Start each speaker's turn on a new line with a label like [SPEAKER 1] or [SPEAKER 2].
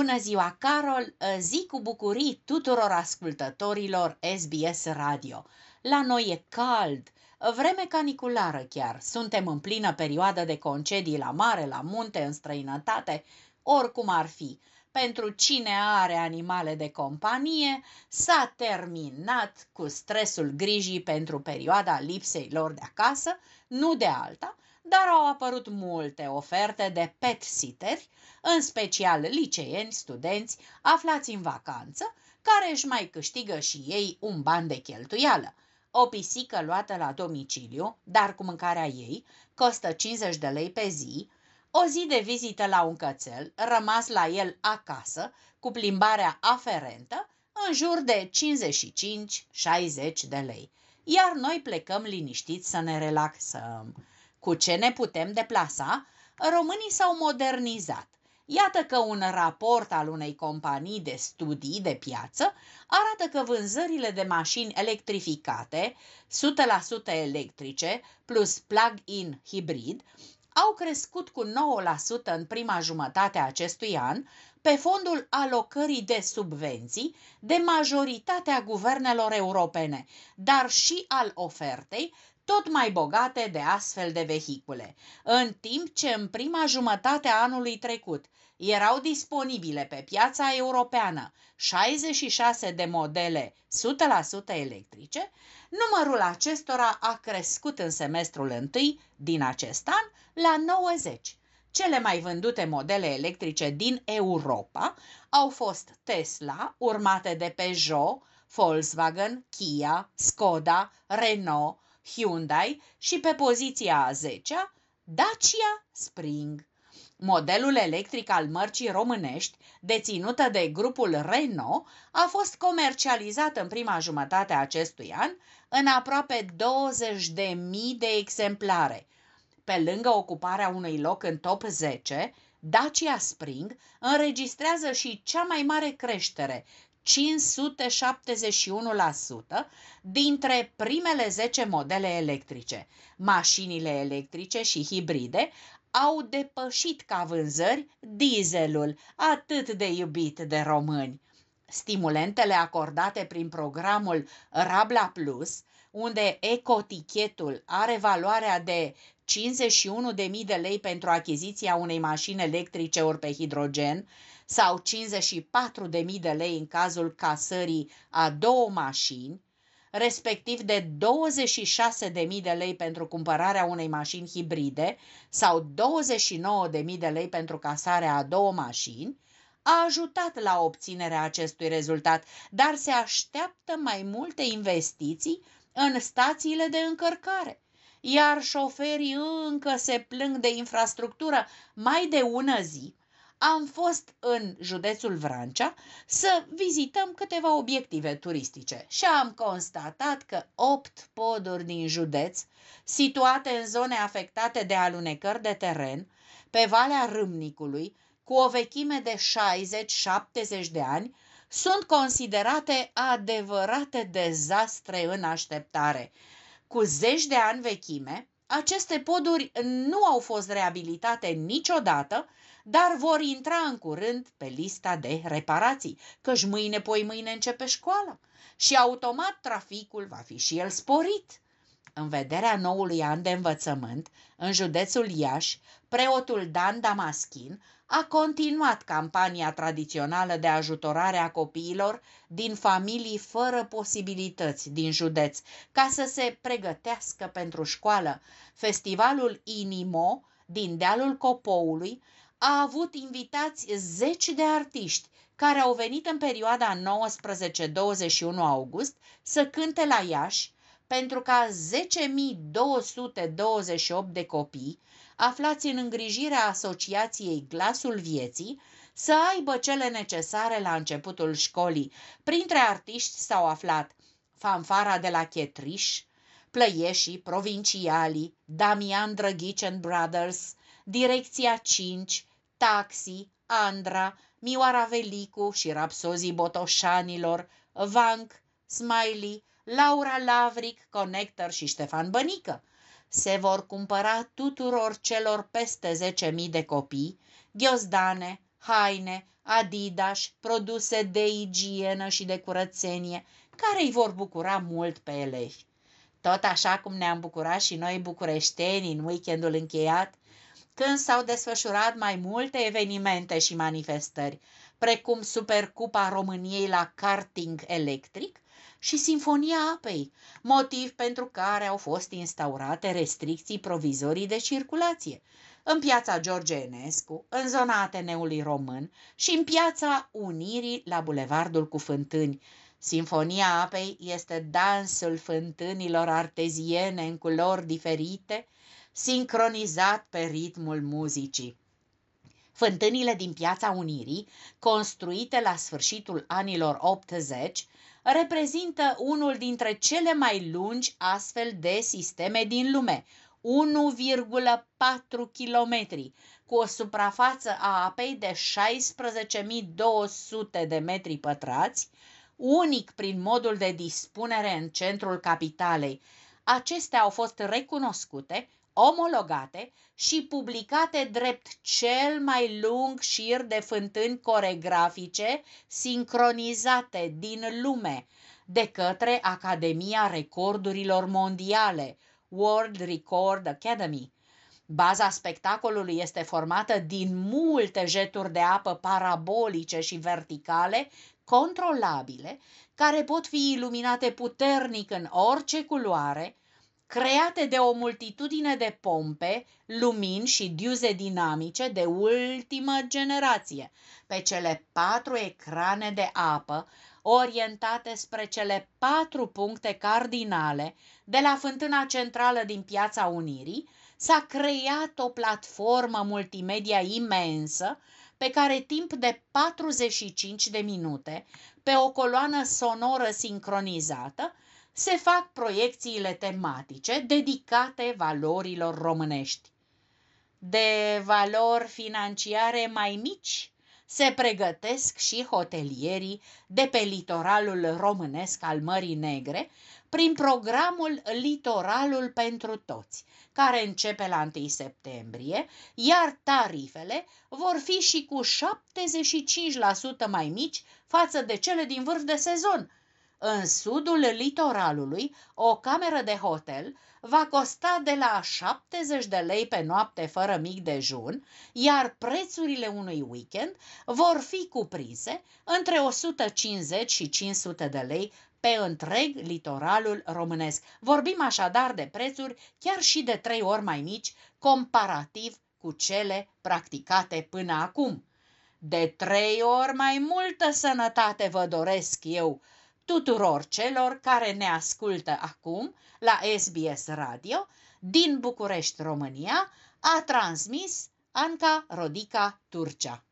[SPEAKER 1] Bună ziua, Carol! Zi cu bucurii tuturor ascultătorilor SBS Radio. La noi e cald, vreme caniculară chiar. Suntem în plină perioadă de concedii la mare, la munte, în străinătate, oricum ar fi. Pentru cine are animale de companie, s-a terminat cu stresul grijii pentru perioada lipsei lor de acasă, nu de alta, dar au apărut multe oferte de pet sitteri, în special liceeni, studenți aflați în vacanță, care își mai câștigă și ei un ban de cheltuială. O pisică luată la domiciliu, dar cu mâncarea ei, costă 50 de lei pe zi, o zi de vizită la un cățel, rămas la el acasă, cu plimbarea aferentă, în jur de 55-60 de lei. Iar noi plecăm liniștiți să ne relaxăm. Cu ce ne putem deplasa? Românii s-au modernizat. Iată că un raport al unei companii de studii de piață arată că vânzările de mașini electrificate, 100% electrice, plus plug-in hibrid, au crescut cu 9% în prima jumătate a acestui an, pe fondul alocării de subvenții de majoritatea guvernelor europene, dar și al ofertei tot mai bogate de astfel de vehicule, în timp ce în prima jumătate a anului trecut erau disponibile pe piața europeană 66 de modele 100% electrice, numărul acestora a crescut în semestrul întâi din acest an la 90. Cele mai vândute modele electrice din Europa au fost Tesla, urmate de Peugeot, Volkswagen, Kia, Skoda, Renault, Hyundai și pe poziția a 10 Dacia Spring. Modelul electric al mărcii românești, deținută de grupul Renault, a fost comercializat în prima jumătate a acestui an în aproape 20.000 de exemplare. Pe lângă ocuparea unui loc în top 10, Dacia Spring înregistrează și cea mai mare creștere, 571% dintre primele 10 modele electrice. Mașinile electrice și hibride au depășit ca vânzări dieselul, atât de iubit de români. Stimulentele acordate prin programul Rabla Plus, unde ecotichetul are valoarea de 51.000 de lei pentru achiziția unei mașini electrice ori pe hidrogen sau 54.000 de lei în cazul casării a două mașini, respectiv de 26.000 de lei pentru cumpărarea unei mașini hibride sau 29.000 de lei pentru casarea a două mașini, a ajutat la obținerea acestui rezultat, dar se așteaptă mai multe investiții în stațiile de încărcare. Iar șoferii încă se plâng de infrastructură mai de ună zi, am fost în județul Vrancea să vizităm câteva obiective turistice și am constatat că opt poduri din județ, situate în zone afectate de alunecări de teren, pe Valea Râmnicului, cu o vechime de 60-70 de ani, sunt considerate adevărate dezastre în așteptare. Cu zeci de ani vechime, aceste poduri nu au fost reabilitate niciodată dar vor intra în curând pe lista de reparații, căci mâine, poi mâine începe școala și automat traficul va fi și el sporit. În vederea noului an de învățământ, în județul Iași, preotul Dan Damaschin a continuat campania tradițională de ajutorare a copiilor din familii fără posibilități din județ, ca să se pregătească pentru școală. Festivalul Inimo din dealul Copoului a avut invitați zeci de artiști care au venit în perioada 19-21 august să cânte la Iași pentru ca 10.228 de copii aflați în îngrijirea Asociației Glasul Vieții să aibă cele necesare la începutul școlii. Printre artiști s-au aflat fanfara de la Chetriș, Plăieșii, Provincialii, Damian Drăghici and Brothers, Direcția 5, Taxi, Andra, Mioara Velicu și rapsozii botoșanilor, Vanc, Smiley, Laura Lavric, Connector și Ștefan Bănică. Se vor cumpăra tuturor celor peste 10.000 de copii, ghiozdane, haine, Adidas, produse de igienă și de curățenie, care îi vor bucura mult pe elevi. Tot așa cum ne-am bucurat și noi bucureșteni în weekendul încheiat, când s-au desfășurat mai multe evenimente și manifestări, precum Supercupa României la karting electric și Sinfonia Apei, motiv pentru care au fost instaurate restricții provizorii de circulație în piața George Enescu, în zona Ateneului Român și în piața Unirii la Bulevardul cu Fântâni. Sinfonia Apei este dansul fântânilor arteziene în culori diferite, sincronizat pe ritmul muzicii. Fântânile din Piața Unirii, construite la sfârșitul anilor 80, reprezintă unul dintre cele mai lungi astfel de sisteme din lume, 1,4 km, cu o suprafață a apei de 16.200 de metri pătrați, unic prin modul de dispunere în centrul capitalei. Acestea au fost recunoscute omologate și publicate drept cel mai lung șir de fântâni coregrafice sincronizate din lume de către Academia Recordurilor Mondiale, World Record Academy. Baza spectacolului este formată din multe jeturi de apă parabolice și verticale, controlabile, care pot fi iluminate puternic în orice culoare, create de o multitudine de pompe, lumini și diuze dinamice de ultimă generație, pe cele patru ecrane de apă orientate spre cele patru puncte cardinale de la fântâna centrală din Piața Unirii, s-a creat o platformă multimedia imensă pe care timp de 45 de minute, pe o coloană sonoră sincronizată, se fac proiecțiile tematice dedicate valorilor românești. De valori financiare mai mici se pregătesc și hotelierii de pe litoralul românesc al Mării Negre prin programul Litoralul pentru Toți, care începe la 1 septembrie, iar tarifele vor fi și cu 75% mai mici față de cele din vârf de sezon, în sudul litoralului, o cameră de hotel va costa de la 70 de lei pe noapte fără mic dejun, iar prețurile unui weekend vor fi cuprinse între 150 și 500 de lei pe întreg litoralul românesc. Vorbim așadar de prețuri chiar și de trei ori mai mici comparativ cu cele practicate până acum. De trei ori mai multă sănătate vă doresc eu, tuturor celor care ne ascultă acum la SBS Radio din București, România, a transmis Anca Rodica Turcea.